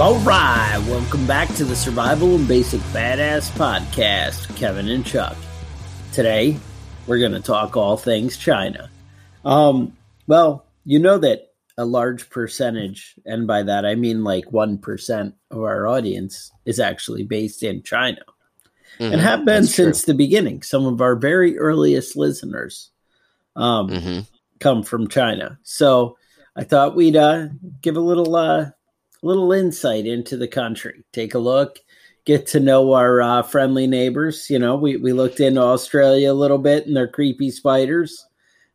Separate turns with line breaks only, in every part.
All right, welcome back to the Survival and Basic Badass Podcast, Kevin and Chuck. Today, we're going to talk all things China. Um, well, you know that a large percentage, and by that I mean like 1% of our audience, is actually based in China
Mhm,
and have been
that's true.
since the beginning. Some of our very earliest listeners um,
Mhm.
come from China. So I thought we'd uh, give a little uh, little insight into the country. Take a look, get to know our uh, friendly neighbors. You know, we, we looked into Australia a little bit and their creepy spiders.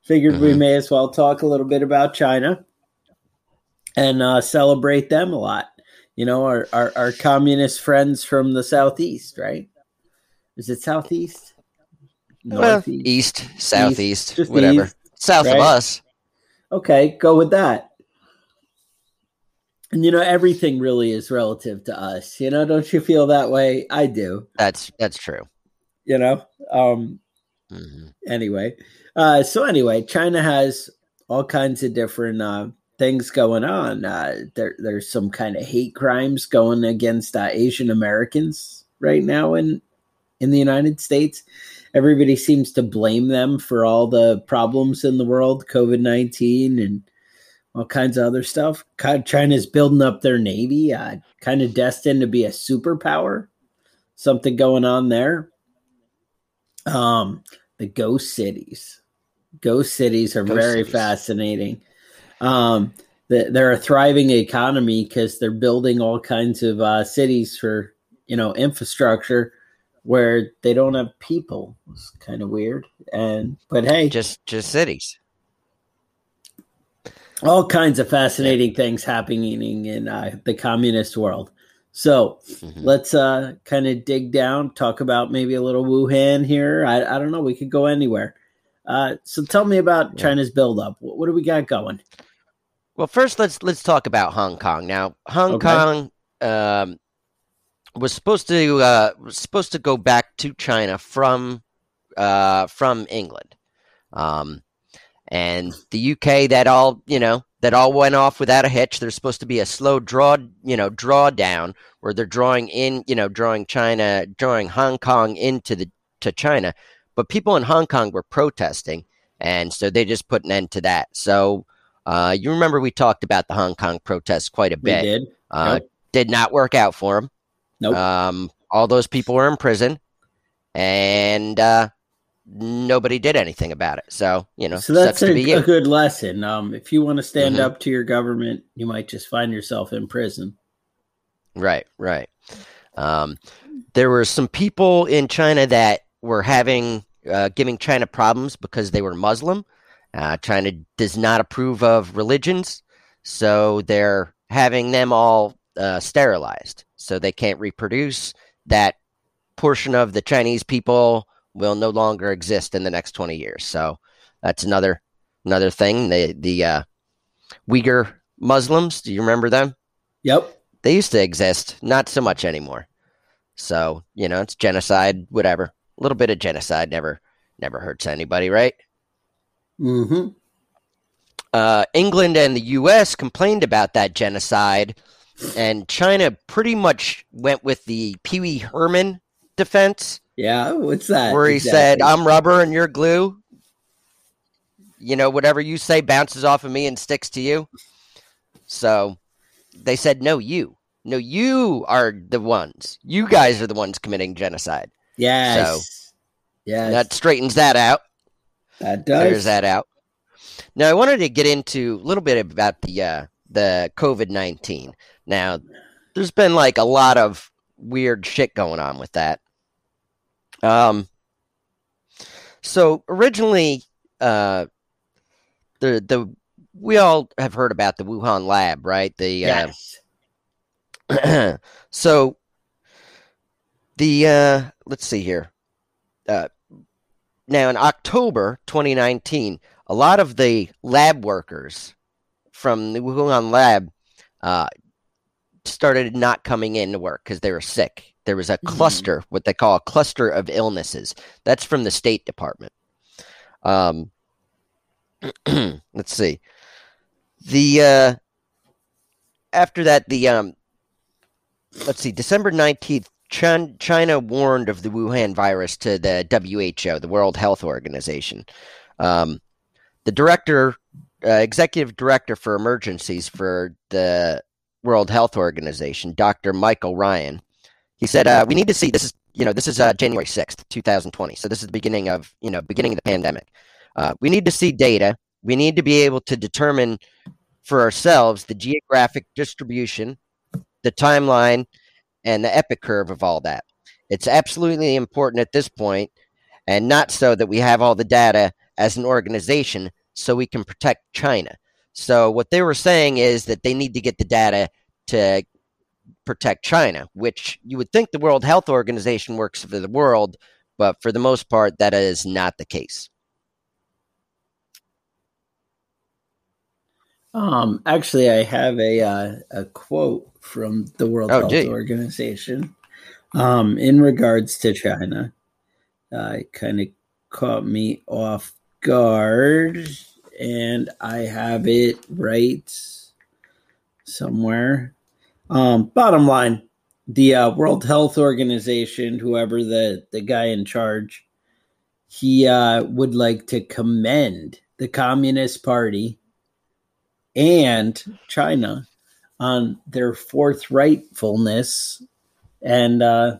Figured we
Mhm.
may as well talk a little bit about China and uh, celebrate them a lot. You know, our, our, our communist friends from the southeast, right? Is it southeast?
Well, east, southeast,
just the
whatever.
east,
South
right?
of us.
Okay, go with that. And you know, everything really is relative to us. You know, don't you feel that way? I do.
That's that's true.
You know. Um
hmm
anyway. Uh so anyway, China has all kinds of different uh things going on. Uh there there's some kind of hate crimes going against uh, Asian Americans right now in in the United States. Everybody seems to blame them for all the problems in the world, COVID 19 and all kinds of other stuff. God, China's building up their navy, uh, kind of destined to be a superpower. Something going on there. Um, the ghost cities. Ghost cities are
Ghost
very
cities.
fascinating. Um, the, they're a thriving economy because they're building all kinds of uh, cities for you know infrastructure where they don't have people. It's kind of weird. And but hey,
Just just cities.
All kinds of fascinating things happening in uh, the communist world. So
Mhm.
let's uh, kind of dig down, talk about maybe a little Wuhan here. I, I don't know. We could go anywhere. Uh, so tell me about
Yeah.
China's buildup. What, what do we got going?
Well, first let's let's talk about Hong Kong. Now, Hong
Okay.
Kong um, was supposed to uh, was supposed to go back to China from uh, from England, um, and the UK. That all you know that all went off without a hitch. There's supposed to be a slow draw, you know, drawdown where they're drawing in, you know, drawing China, drawing Hong Kong into the to China. But people in Hong Kong were protesting, and so they just put an end to that. So. Uh, you remember we talked about the Hong Kong protests quite a bit.
We did.
Uh,
Yep.
Did not work out for them.
Nope.
Um, all those people were in prison, and uh, nobody did anything about it. So you know,
so that's a, a good lesson. Um, if you want to stand
Mhm.
up to your government, you might just find yourself in prison.
Right, right. Um, there were some people in China that were having uh, giving China problems because they were Muslim. Uh, China does not approve of religions, so they're having them all uh, sterilized, so they can't reproduce. That portion of the Chinese people will no longer exist in the next twenty years. So that's another another thing. The the uh, Uyghur Muslims. Do you remember them?
Yep.
they used to exist, not so much anymore. So, you know, it's genocide, whatever. A little bit of genocide never never hurts anybody, right?
Mm-hmm.
Uh, England and the US complained about that genocide, and China pretty much went with the Pee Wee Herman defense,
Yeah. What's that?
where he said. I'm rubber and you're glue. You know, whatever you say bounces off of me and sticks to you. So they said, No, you. No, you are the ones. You guys are the ones committing genocide.
Yes. yeah,
That straightens that out.
that does.
Clears that out. Now I wanted to get into a little bit about the uh, the COVID nineteen. Now, there's been like a lot of weird shit going on with that. Um. So originally, uh, the the we all have heard about the Wuhan lab, right? The uh,
Yes.
so the uh let's see here uh now in october 2019 a lot of the lab workers from the wuhan lab uh started not coming in to work because they were sick there was a
Mhm.
cluster what they call a cluster of illnesses that's from the state department um let's see the uh after that the um let's see, December 19th, China warned of the Wuhan virus to the WHO, the World Health Organization. Um, the director, uh, executive director for emergencies for the World Health Organization, Dr. Michael Ryan, he said, uh, "We need to see this is you know this is uh, January sixth, two thousand twenty. So this is the beginning of you know beginning of the pandemic. Uh, we need to see data. We need to be able to determine for ourselves the geographic distribution, the timeline, and the epi curve of all that. It's absolutely important at this point, and not so that we have all the data as an organization so we can protect China. So what they were saying is that they need to get the data to protect China, which you would think the World Health Organization works for the world, but for the most part, that is not the case.
Um, actually, I have a uh, a quote from the World oh, Health gee. Organization um, in regards to China. Uh, it kind of caught me off guard, and I have it right somewhere. Um, bottom line, the uh, World Health Organization, whoever the the guy in charge, he uh, would like to commend the Communist Party and China on their forthrightfulness and uh,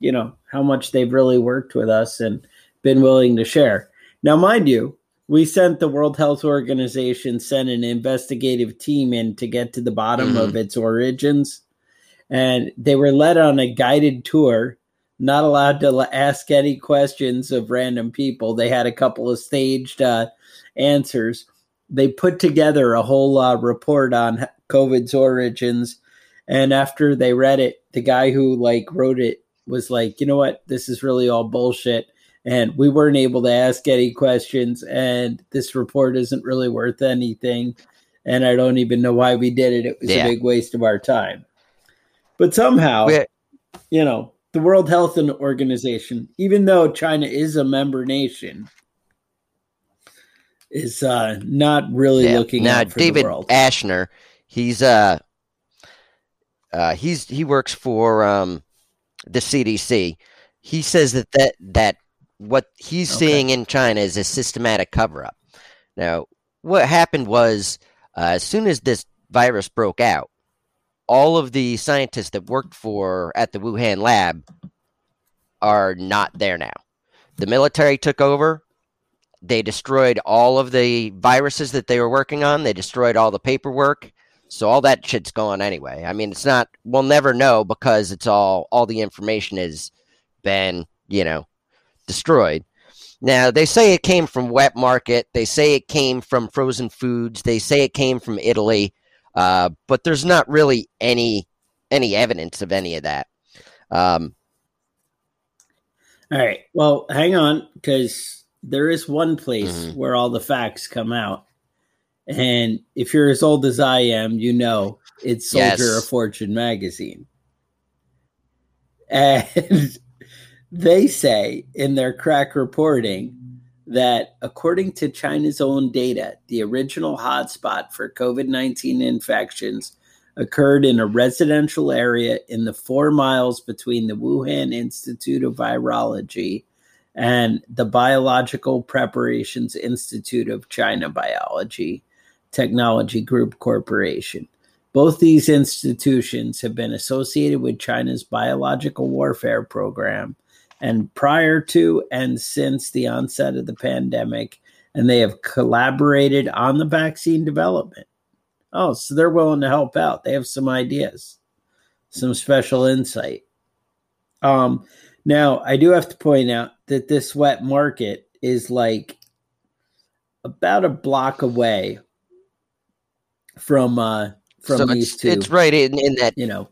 you know how much they've really worked with us and been willing to share. Now, mind you, we sent the World Health Organization sent an investigative team in to get to the bottom mm-hmm. of its origins, and they were led on a guided tour. Not allowed to ask any questions of random people. They had a couple of staged uh, answers, they put together a whole uh, report on COVID's origins, and after they read it, the guy who like wrote it was like, you know what, this is really all bullshit, and we weren't able to ask any questions, and this report isn't really worth anything, and I don't even know why we did it. It was yeah. a big waste of our time. But somehow, We're- you know, the World Health Organization, even though China is a member nation, is uh, not really yeah. looking now.
David Ashner, he's uh, uh, he's he works for um, the CDC. He says that that that what he's okay. seeing in China is a systematic cover up. Now, what happened was uh, as soon as this virus broke out, all of the scientists that worked for at the Wuhan lab are not there now. The military took over they destroyed all of the viruses that they were working on. They destroyed all the paperwork. So all that shit's gone anyway. I mean, it's not. We'll never know because it's all all the information has been you know destroyed. Now they say it came from wet market. They say it came from frozen foods. They say it came from Italy, uh, but there's not really any any evidence of any of that. Um,
all right. Well, hang on, because there is one place mm-hmm. where all the facts come out. And if you're as old as I am, you know it's Soldier yes. of Fortune magazine. And they say in their crack reporting that according to China's own data, the original hotspot for COVID 19 infections occurred in a residential area in the four miles between the Wuhan Institute of Virology and the Biological Preparations Institute of China Biology Technology Group Corporation. Both these institutions have been associated with China's biological warfare program and prior to and since the onset of the pandemic, and they have collaborated on the vaccine development. Oh, so they're willing to help out. They have some ideas, some special insight. Um, now, I do have to point out that this wet market is like about a block away from uh from so these
it's,
two.
It's right in, in that
you know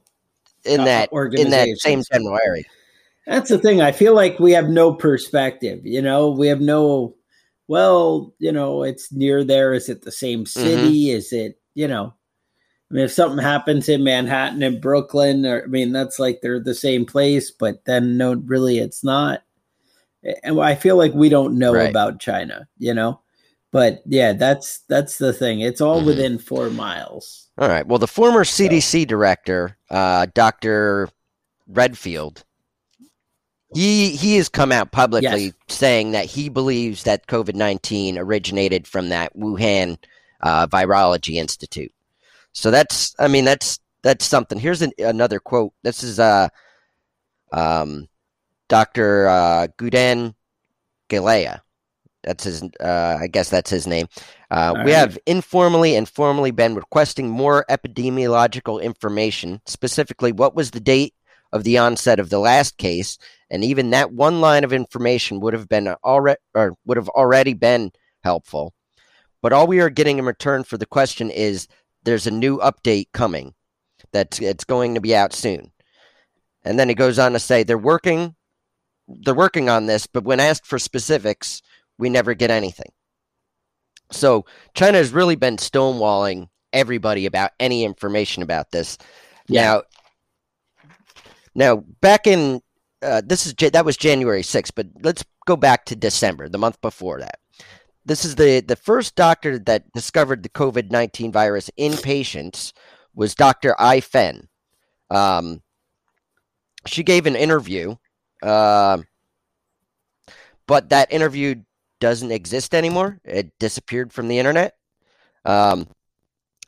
in uh, that in that same general area.
That's the thing. I feel like we have no perspective. You know, we have no. Well, you know, it's near there. Is it the same mm-hmm. city? Mm-hmm. Is it you know? I mean, if something happens in Manhattan and Brooklyn, or I mean, that's like they're the same place, but then no, really, it's not. And I feel like we don't know right. about China, you know. But yeah, that's that's the thing. It's all
Mhm.
within four miles.
All right. Well, the former CDC director, uh, Dr. Redfield, he he has come out publicly
Yes.
saying that he believes that COVID nineteen originated from that Wuhan uh, Virology Institute. So that's, I mean, that's that's something. Here's an, another quote. This is uh, um, Dr. Uh, Gauden Galea. That's his. Uh, I guess that's his name. Uh, we
right.
have informally and formally been requesting more epidemiological information, specifically what was the date of the onset of the last case, and even that one line of information would have been already or would have already been helpful. But all we are getting in return for the question is there's a new update coming that it's going to be out soon. And then he goes on to say they're working they're working on this, but when asked for specifics, we never get anything. So China has really been stonewalling everybody about any information about this.
Yeah.
Now, now back in uh, this is that was January 6th, but let's go back to December, the month before that. This is the the first doctor that discovered the COVID nineteen virus in patients was Dr. Ai Fen. Um, she gave an interview, uh, but that interview doesn't exist anymore. It disappeared from the internet. Um,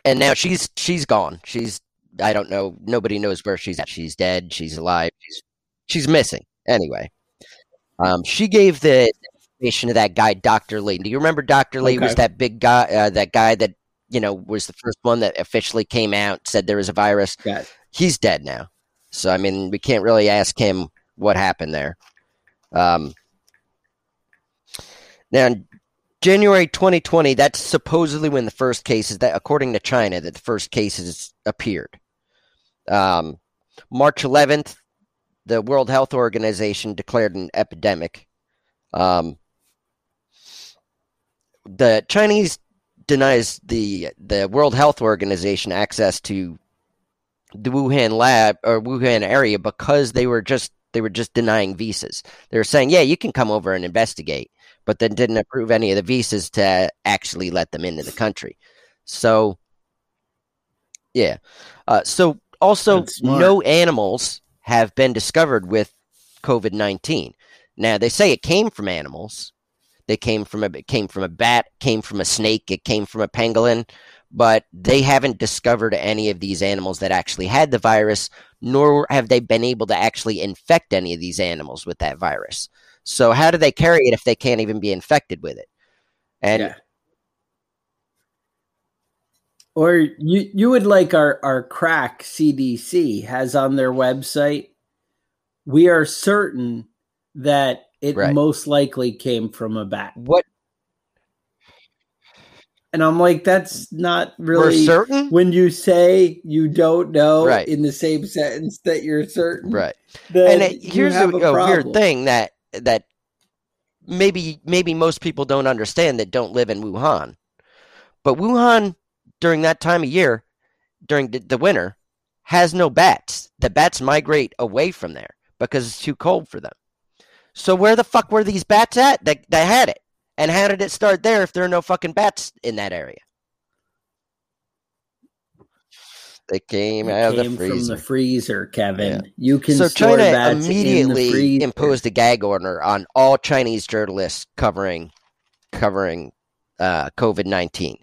and now she's she's gone. She's I don't know. Nobody knows where she's at. She's dead. She's alive. She's she's missing. Anyway, um, she gave the information to that guy, Doctor Lee. Do you remember Doctor Lee was that big guy? Uh, that guy that you know was the first one that officially came out said there was a virus.
It.
He's dead now. So I mean, we can't really ask him what happened there. Um, now, January 2020, that's supposedly when the first cases that, according to China, that the first cases appeared. Um, March 11th, the World Health Organization declared an epidemic. Um, the Chinese denies the the World Health Organization access to the Wuhan lab or Wuhan area because they were just they were just denying visas. They were saying, "Yeah, you can come over and investigate," but then didn't approve any of the visas to actually let them into the country. So, yeah. Uh, so also, no animals have been discovered with COVID nineteen. Now they say it came from animals. They came from a it came from a bat, came from a snake, it came from a pangolin, but they haven't discovered any of these animals that actually had the virus, nor have they been able to actually infect any of these animals with that virus. So how do they carry it if they can't even be infected with it? And
Yeah. Or you you would like our our crack CDC has on their website. We are certain that it
Right.
most likely came from a bat.
what
And I'm like, that's not
we're
really
certain,
when you say you don't know
Right.
in the same sentence that you're certain.
right? And it, here's a,
have
a weird thing that that maybe maybe most people don't understand that don't live in Wuhan. But Wuhan during that time of year, during the, the winter, has no bats. The bats migrate away from there because it's too cold for them. So where the fuck were these bats at that, that had it? And how did it start there if there are no fucking bats in that area? They came
It
out of
came
the
from
freezer.
the freezer, Kevin. You can
So China
the
immediately imposed a gag order on all Chinese journalists covering covering uh, COVID nineteen.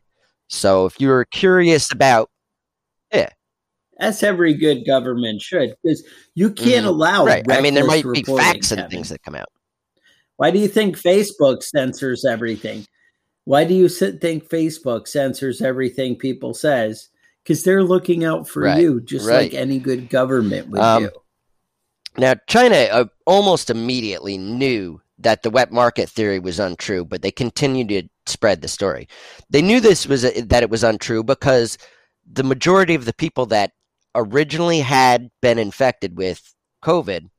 So if you're curious about yeah.
As every good government should, because you can't
Mhm.
allow.
right, I mean there might be facts and
Kevin.
things that come out.
Why do you think Facebook censors everything? Why do you think Facebook censors everything people says? Because they're looking out for
Right,
you, just
right.
like any good government would
Um,
do.
Now China uh, almost immediately knew that the wet market theory was untrue, but they continued to spread the story. They knew this was that it was untrue because the majority of the people that originally had been infected with COVID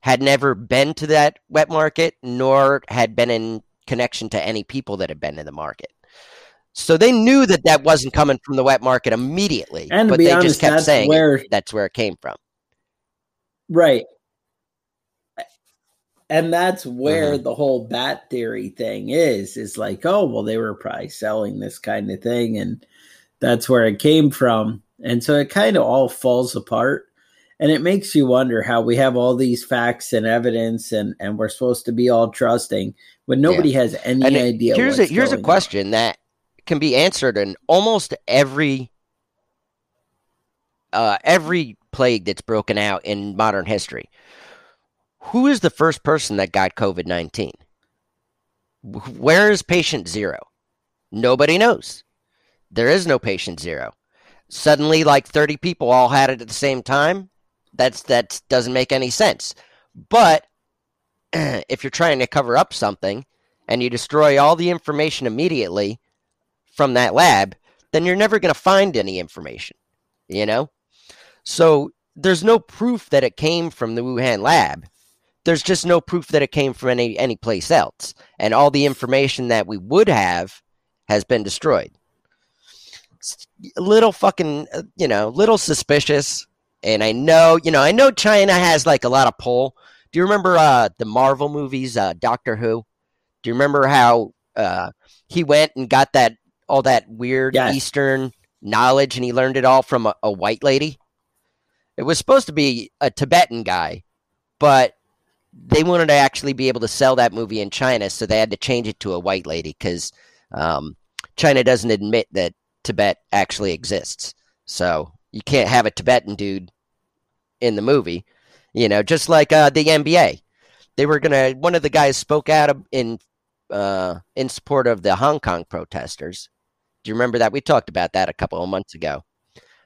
had never been to that wet market nor had been in connection to any people that had been in the market. So they knew that that wasn't coming from the wet market immediately,
And
but they
honest,
just kept saying
where
that's where it came from.
right. And that's where mm-hmm. the whole bat theory thing is is like oh well they were probably selling this kind of thing and that's where it came from and so it kind of all falls apart and it makes you wonder how we have all these facts and evidence and and we're supposed to be all trusting when nobody yeah. has any and idea
here's a here's a question on. that can be answered in almost every uh, every plague that's broken out in modern history who is the first person that got COVID 19? Where is patient zero? Nobody knows. There is no patient zero. Suddenly, like 30 people all had it at the same time. That's that doesn't make any sense. But if you're trying to cover up something and you destroy all the information immediately from that lab, then you're never going to find any information, you know? So there's no proof that it came from the Wuhan lab there's just no proof that it came from any any place else, and all the information that we would have has been destroyed. It's a little fucking, uh, you know, little suspicious. And I know, you know, I know China has like a lot of pull. Do you remember uh, the Marvel movies, uh, Doctor Who? Do you remember how uh, he went and got that all that weird yes. Eastern knowledge, and he learned it all from a, a white lady? It was supposed to be a Tibetan guy, but they wanted to actually be able to sell that movie in China, so they had to change it to a white lady because um, China doesn't admit that Tibet actually exists. So you can't have a Tibetan dude in the movie. You know, just like uh, the NBA, they were gonna. One of the guys spoke out in uh, in support of the Hong Kong protesters. Do you remember that? We talked about that a couple of months ago.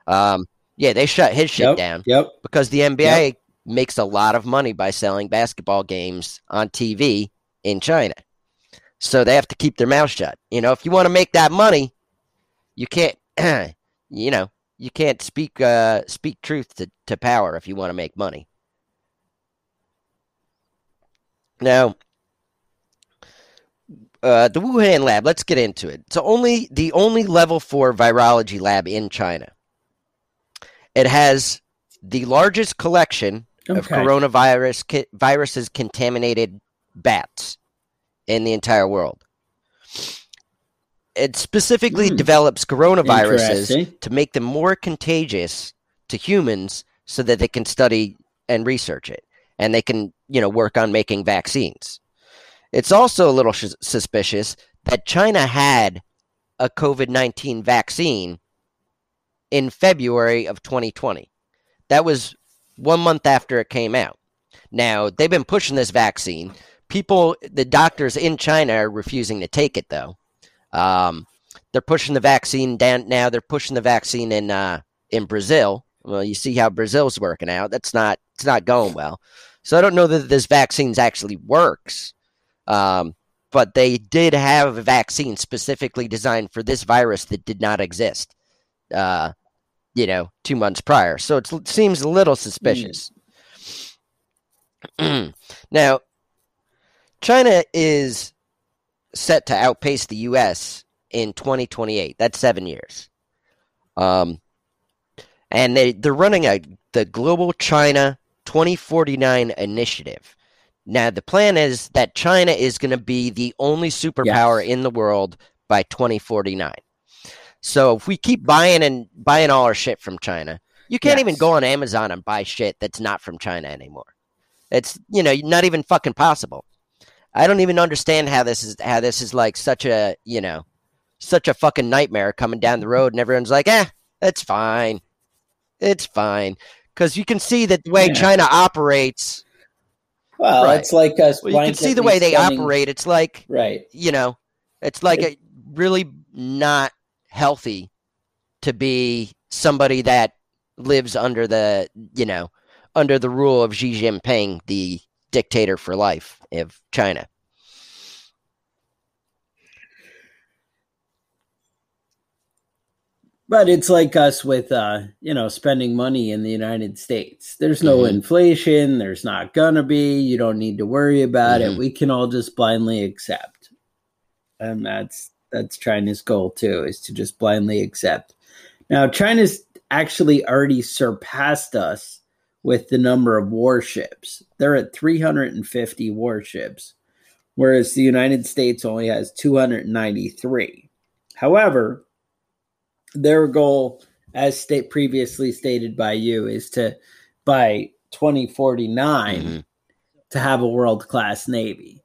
Um, yeah, they shut his shit
yep,
down.
Yep.
Because the NBA yep makes a lot of money by selling basketball games on TV in China. So they have to keep their mouth shut. You know, if you want to make that money, you can't you know, you can't speak uh speak truth to, to power if you want to make money. Now, uh, the Wuhan lab, let's get into it. It's only the only level 4 virology lab in China. It has the largest collection okay. of coronavirus ki- viruses contaminated bats in the entire world. It specifically mm. develops coronaviruses to make them more contagious to humans so that they can study and research it and they can, you know, work on making vaccines. It's also a little sh- suspicious that China had a COVID 19 vaccine in February of 2020. That was one month after it came out. Now, they've been pushing this vaccine. People, the doctors in China are refusing to take it, though. Um, they're pushing the vaccine down now. They're pushing the vaccine in uh, in Brazil. Well, you see how Brazil's working out. That's not it's not going well. So I don't know that this vaccine actually works. Um, but they did have a vaccine specifically designed for this virus that did not exist. Uh, you know, two months prior. So it seems a little suspicious. Mm. now, China is set to outpace the U.S. in 2028. That's seven years. Um, and they, they're running a the Global China 2049 initiative. Now, the plan is that China is going to be the only superpower yes. in the world by 2049. So if we keep buying and buying all our shit from China, you can't yes. even go on Amazon and buy shit that's not from China anymore. It's you know not even fucking possible. I don't even understand how this is how this is like such a you know such a fucking nightmare coming down the road and everyone's like, eh, it's fine, it's fine, because you can see that the way yeah. China operates.
Well, right. it's like us.
Well, you can see the way they operate. It's like
right.
You know, it's like a really not healthy to be somebody that lives under the you know under the rule of Xi Jinping, the dictator for life of China.
But it's like us with uh, you know, spending money in the United States. There's no mm-hmm. inflation, there's not gonna be, you don't need to worry about mm-hmm. it. We can all just blindly accept. And that's that's China's goal too, is to just blindly accept. Now, China's actually already surpassed us with the number of warships. They're at 350 warships, whereas the United States only has 293. However, their goal, as state previously stated by you, is to by 2049 mm-hmm. to have a world class navy.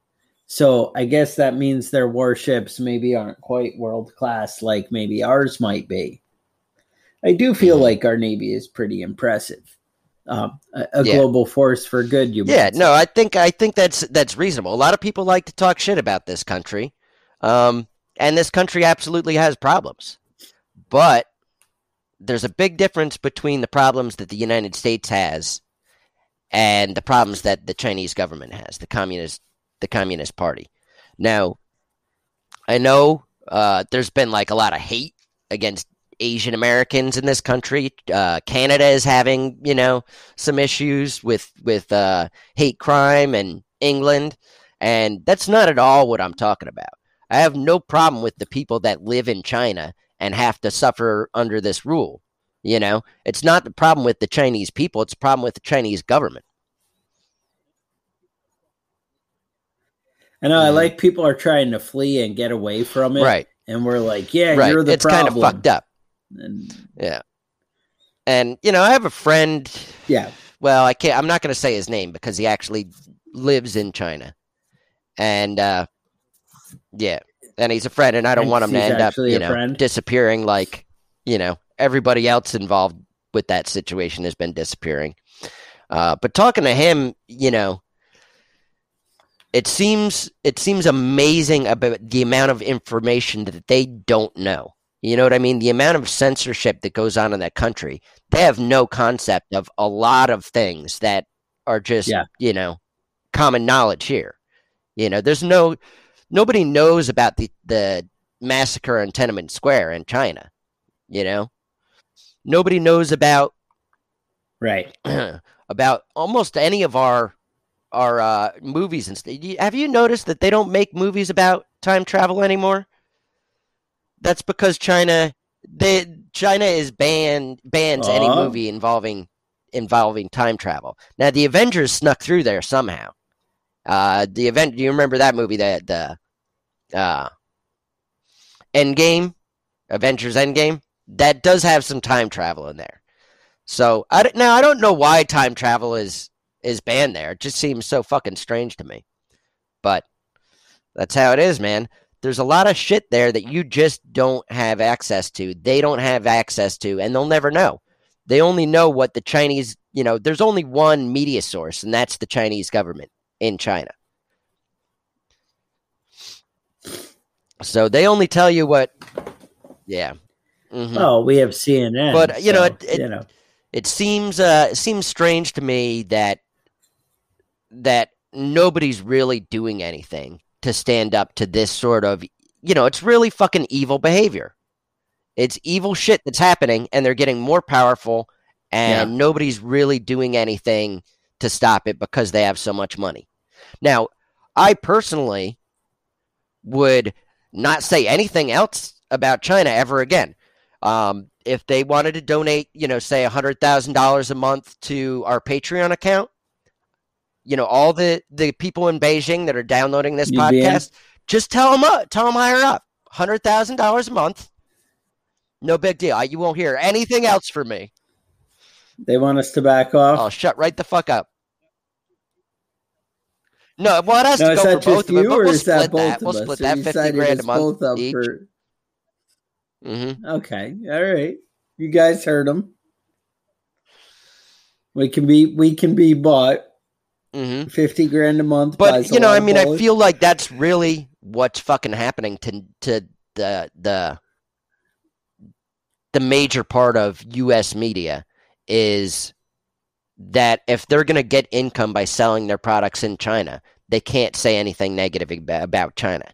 So I guess that means their warships maybe aren't quite world class like maybe ours might be. I do feel mm-hmm. like our navy is pretty impressive. Um, a, a yeah. global force for good. You
yeah, no, I think I think that's that's reasonable. A lot of people like to talk shit about this country, um, and this country absolutely has problems. But there's a big difference between the problems that the United States has and the problems that the Chinese government has, the communist the Communist Party. Now, I know uh, there's been like a lot of hate against Asian Americans in this country. Uh, Canada is having, you know, some issues with with uh, hate crime, and England, and that's not at all what I'm talking about. I have no problem with the people that live in China and have to suffer under this rule. You know, it's not the problem with the Chinese people; it's a problem with the Chinese government.
I know. I like people are trying to flee and get away from it,
right?
And we're like, yeah, right. you're the it's problem. kind of
fucked up. And, yeah. And you know, I have a friend.
Yeah.
Well, I can't. I'm not going to say his name because he actually lives in China, and uh, yeah, and he's a friend, and I don't and want him to end up, you know, friend. disappearing like you know everybody else involved with that situation has been disappearing. Uh, but talking to him, you know, it seems it seems amazing about the amount of information that they don't know. You know what I mean? The amount of censorship that goes on in that country. They have no concept of a lot of things that are just, yeah. you know, common knowledge here. You know, there's no nobody knows about the the massacre in Tiananmen Square in China. You know, nobody knows about
right
about almost any of our our uh, movies and stuff. Have you noticed that they don't make movies about time travel anymore? That's because China they China is banned bans uh any uh-huh. movie involving involving time travel. Now the Avengers snuck through there somehow. Uh, the event. Do you remember that movie? That the uh, Endgame, Avengers Endgame. That does have some time travel in there. So I now I don't know why time travel is is banned there. It just seems so fucking strange to me. But that's how it is, man there's a lot of shit there that you just don't have access to. They don't have access to, and they'll never know. They only know what the Chinese, you know, there's only one media source, and that's the Chinese government in China. So they only tell you what, yeah.
Mm-hmm. Oh, we have CNN,
but you so, know, it, it, you know, it seems uh, it seems strange to me that that nobody's really doing anything to stand up to this sort of, you know, it's really fucking evil behavior. It's evil shit that's happening, and they're getting more powerful, and yeah. nobody's really doing anything to stop it because they have so much money. Now, I personally would not say anything else about China ever again. Um, if they wanted to donate, you know, say $100,000 a month to our Patreon account, you know, all the the people in Beijing that are downloading this you podcast, just tell them up, tell them higher up, hundred thousand dollars a month. No big deal. You won't hear anything else from me.
They want us to back off.
Oh, shut right the fuck up. No, well, it has no, to go for both of them. We'll split that. that we'll split that fifty grand a month each. For...
Mm-hmm. Okay, all right. You guys heard them. We can be we can be bought. Mm-hmm. Fifty grand a month,
but you know, I mean, I feel like that's really what's fucking happening to to the the the major part of U.S. media is that if they're going to get income by selling their products in China, they can't say anything negative about China.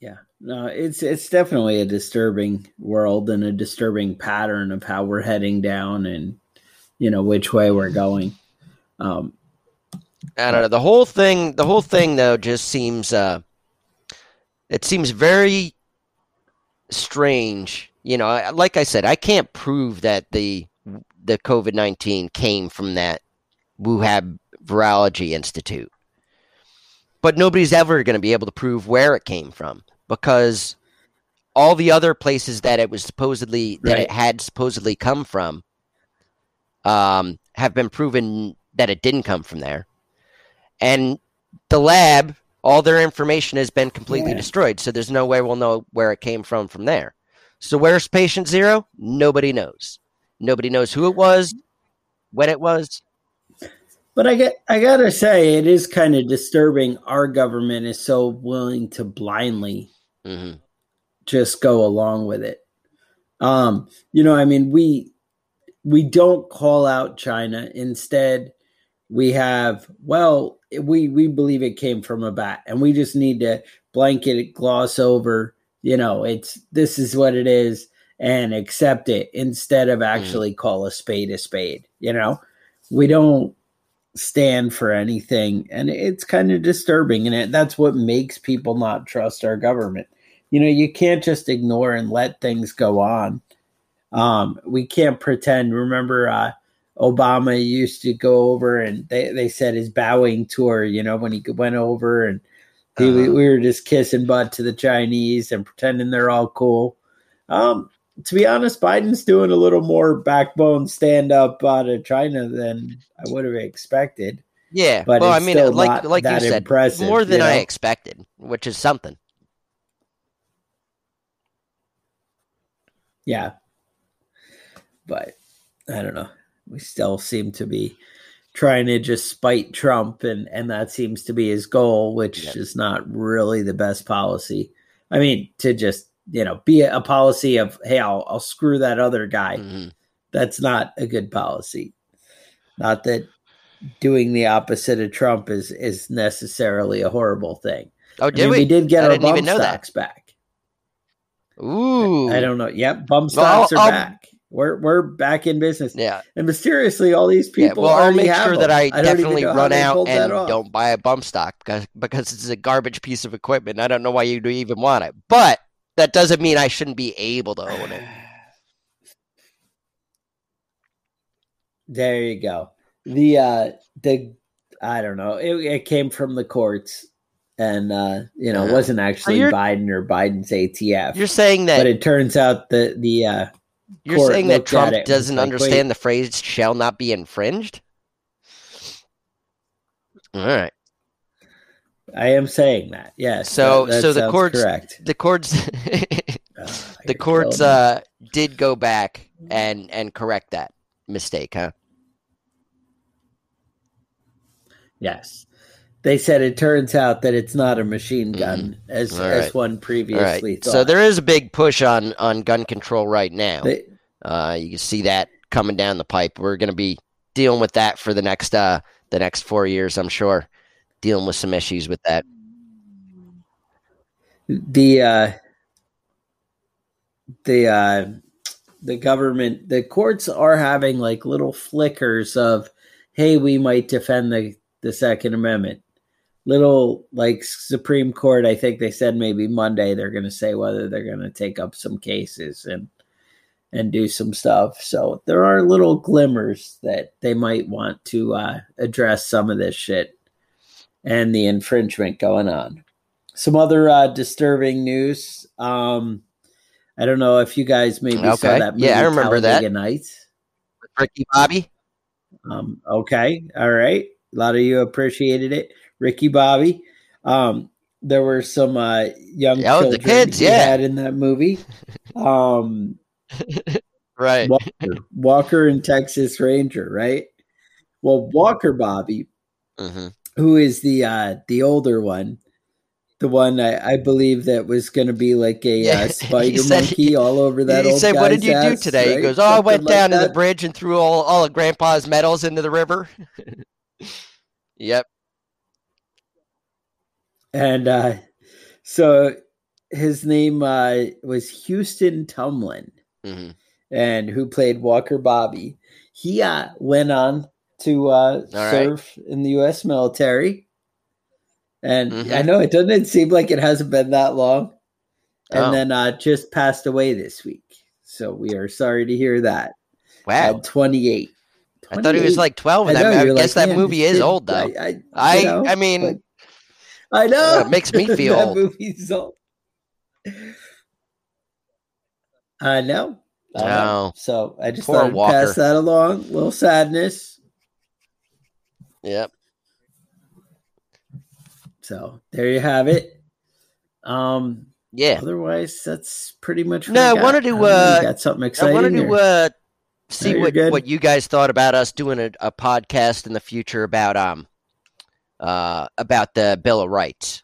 Yeah, no, it's it's definitely a disturbing world and a disturbing pattern of how we're heading down and you know which way we're going. Um,
I don't know. The whole thing, the whole thing though, just seems uh, it seems very strange. You know, like I said, I can't prove that the the COVID nineteen came from that Wuhan Virology Institute, but nobody's ever going to be able to prove where it came from because all the other places that it was supposedly that it had supposedly come from um, have been proven that it didn't come from there, and the lab, all their information has been completely
Yeah.
destroyed. So there's no way we'll know where it came from from there. So where's patient zero? Nobody knows. Nobody knows who it was, when it was.
But I get I gotta say it is kind of disturbing our government is so willing to blindly
hmm
just go along with it. Um, you know, I mean, we we don't call out China. Instead, we have well, we we believe it came from a bat, and we just need to blanket it, gloss over. You know, it's this is what it is, and accept it instead of actually call a spade a spade. You know, we don't stand for anything, and it's kind of disturbing, and it, that's what makes people not trust our government. You know you can't just ignore and let things go on. Um we can't pretend. Remember uh obama used to go over and they, they said his bowing tour you know when he went over and he,
Uh-huh.
we were just kissing butt to the chinese and pretending they're all cool. Um to be honest biden's doing a little more backbone stand up out of china than i would have expected
Yeah,
But
well, I mean, like like you said, more than
you
I expected, which is something.
Yeah. But I don't know. We still seem to be trying to just spite Trump and and that seems to be his goal, which
Yeah.
is not really the best policy. I mean, to just, you know, be a, a policy of, hey, I'll I'll screw that other guy.
Mhm.
That's not a good policy. Not that doing the opposite of Trump is is necessarily a horrible thing.
Oh,
I
did
mean,
we?
we did get
I
our bump
know that.
stocks back.
Ooh,
I don't know. Yep, bump
Well,
stocks are
I'll-
back. We're we're back in business.
Yeah,
And mysteriously, all these
yeah.
people
Well, I'll make sure
them.
that I,
even
definitely run out and don't buy a bump stock because because it's a garbage piece of equipment. I don't know why you'd even want it, but that doesn't mean I shouldn't be able to own it.
There you go. The uh the I don't know. It, it came from the courts, and uh, you know, it
Uh,
wasn't actually
you're-
Biden or Biden's ATF.
You're saying that but
it turns out the the uh,
you're
court
saying that Trump
it
doesn't
like,
understand
wait.
the phrase "shall not be infringed." All right.
I am saying that. Yes.
So-
that- that
so the courts-
correct.
The courts
Oh,
the courts uh did go back and and correct that mistake, huh?
Yes. They said it turns out that it's not a machine gun as
Mm-hmm.
As
right.
one previously
right.
thought.
So there is a big push on on gun control right now.
They-
Uh, you can see that coming down the pipe. We're going to be dealing with that for the next uh the next four years, I'm sure. Dealing with some issues with that.
the uh the uh the government the courts are having like little flickers of hey we might defend the the second amendment. Little like supreme court i think they said maybe monday they're going to say whether they're going to take up some cases and and do some stuff. So there are little glimmers that they might want to uh address some of this shit and the infringement going on some other uh, disturbing news. Um, I don't know if you guys maybe saw that movie.
Yeah, I remember that.
Talladega Nights.
Ricky Bobby?
Um, okay, all right. A lot of you appreciated it. Ricky Bobby. Um, there were some uh, young
Oh, the
children
kids, yeah.
had in that movie. Um,
Right.
Walker, Walker and Texas Ranger, right? Well, Walker Bobby
hmm
who is the uh the older one the one I, I believe that was going to be like a
Yeah,
uh, spider
said-
monkey all over that
he
old
said, "What did you do
ass,"
today?" He goes, "Oh, I
Something
went
like
down to the bridge and threw all all of Grandpa's medals into the river." yep.
and uh so his name uh was houston tumlin
hmm
and who played walker bobby he uh went on to uh
right.
serve in the u.s military and
Mhm.
i know it doesn't seem like it hasn't been that long and
Oh.
then uh, just passed away this week. So we are sorry to hear that.
Wow.
At 28.
I thought he was like 12.
I
That,
know,
I, guess
like,
that movie is old, though.
I, I,
I,
know,
I mean,
I know.
uh, it makes me feel
that
old.
movie's old. I know. I know.
Oh.
So I just
Poor
thought I'd
Walker.
pass that along. A little sadness.
Yep.
So there you have it. Um.
Yeah.
Otherwise, that's pretty much.
No, I
got.
wanted to, uh,
got something
I wanted to
or-
uh, see
No,
what,
good.
what you guys thought about us doing a, a podcast in the future about um uh about the Bill of Rights.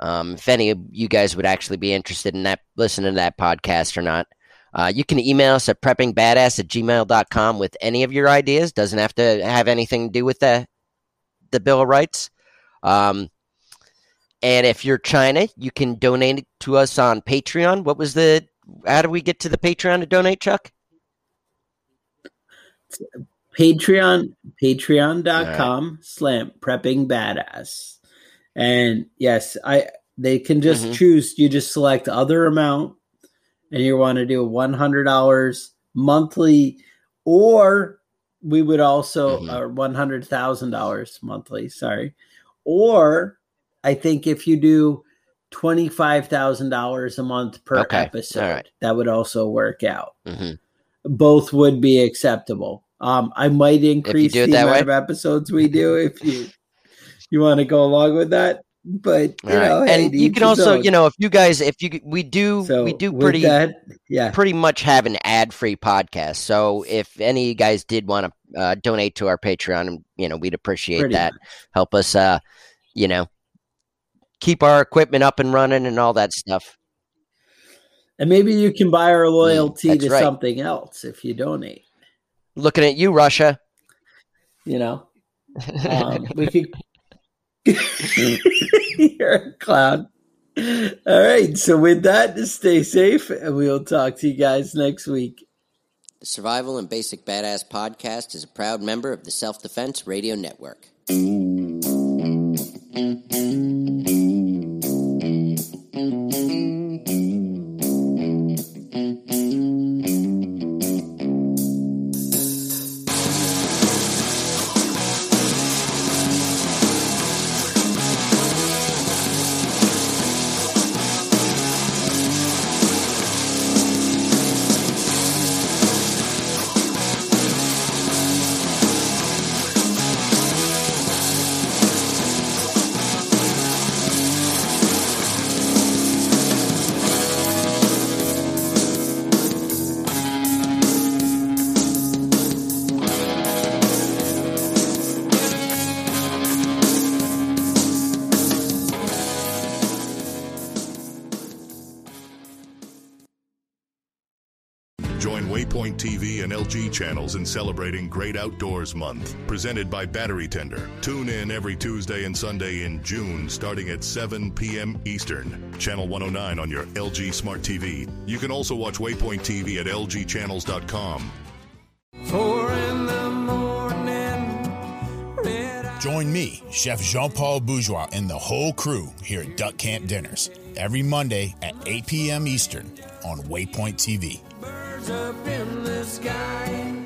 Um, if any of you guys would actually be interested in that, listening to that podcast or not, uh, you can email us at preppingbadass at gmail.com with any of your ideas. Doesn't have to have anything to do with the the Bill of Rights. Um, and if you're China, you can donate it to us on Patreon. What was the? How do we get to the Patreon to donate, Chuck?
Patreon, patreon.com slam prepping badass. And yes, I they can just
Mhm.
choose, you just select other amount and you want to do one hundred dollars monthly, or we would also
Mhm.
uh, one hundred thousand dollars monthly, sorry. Or I think if you do twenty five thousand dollars a month per
Okay,
episode,
right.
that would also work out
hmm
both would be acceptable. Um, I might increase the amount
way.
of episodes we do if you you want to go along with that. But you
right.
know,
and
to
you can also,
own.
you know, if you guys, if you, we do,
so
we do pretty,
that, yeah,
pretty much have an ad-free podcast. So if any of you guys did want to uh, donate to our Patreon, you know, we'd appreciate
pretty
that.
much.
Help us, uh, you know, keep our equipment up and running and all that stuff.
And maybe you can buy our loyalty
Mm,
to
right.
something else if you donate.
Looking at you, Russia.
You know, um, we could. You're a clown. All right. So with that, stay safe, and we'll talk to you guys next week.
The Survival and Basic Badass podcast is a proud member of the Self Defense Radio Network.
Join channels in celebrating Great Outdoors Month, presented by Battery Tender. Tune in every Tuesday and Sunday in June, starting at 7 p.m. Eastern. Channel 109 on your LG Smart TV. You can also watch Waypoint TV at lgchannels.com.
Four in the morning.
Join me, Chef Jean Paul Bourgeois, and the whole crew here at Duck Camp Dinners every Monday at 8 p.m. Eastern on Waypoint TV.
Up in the sky.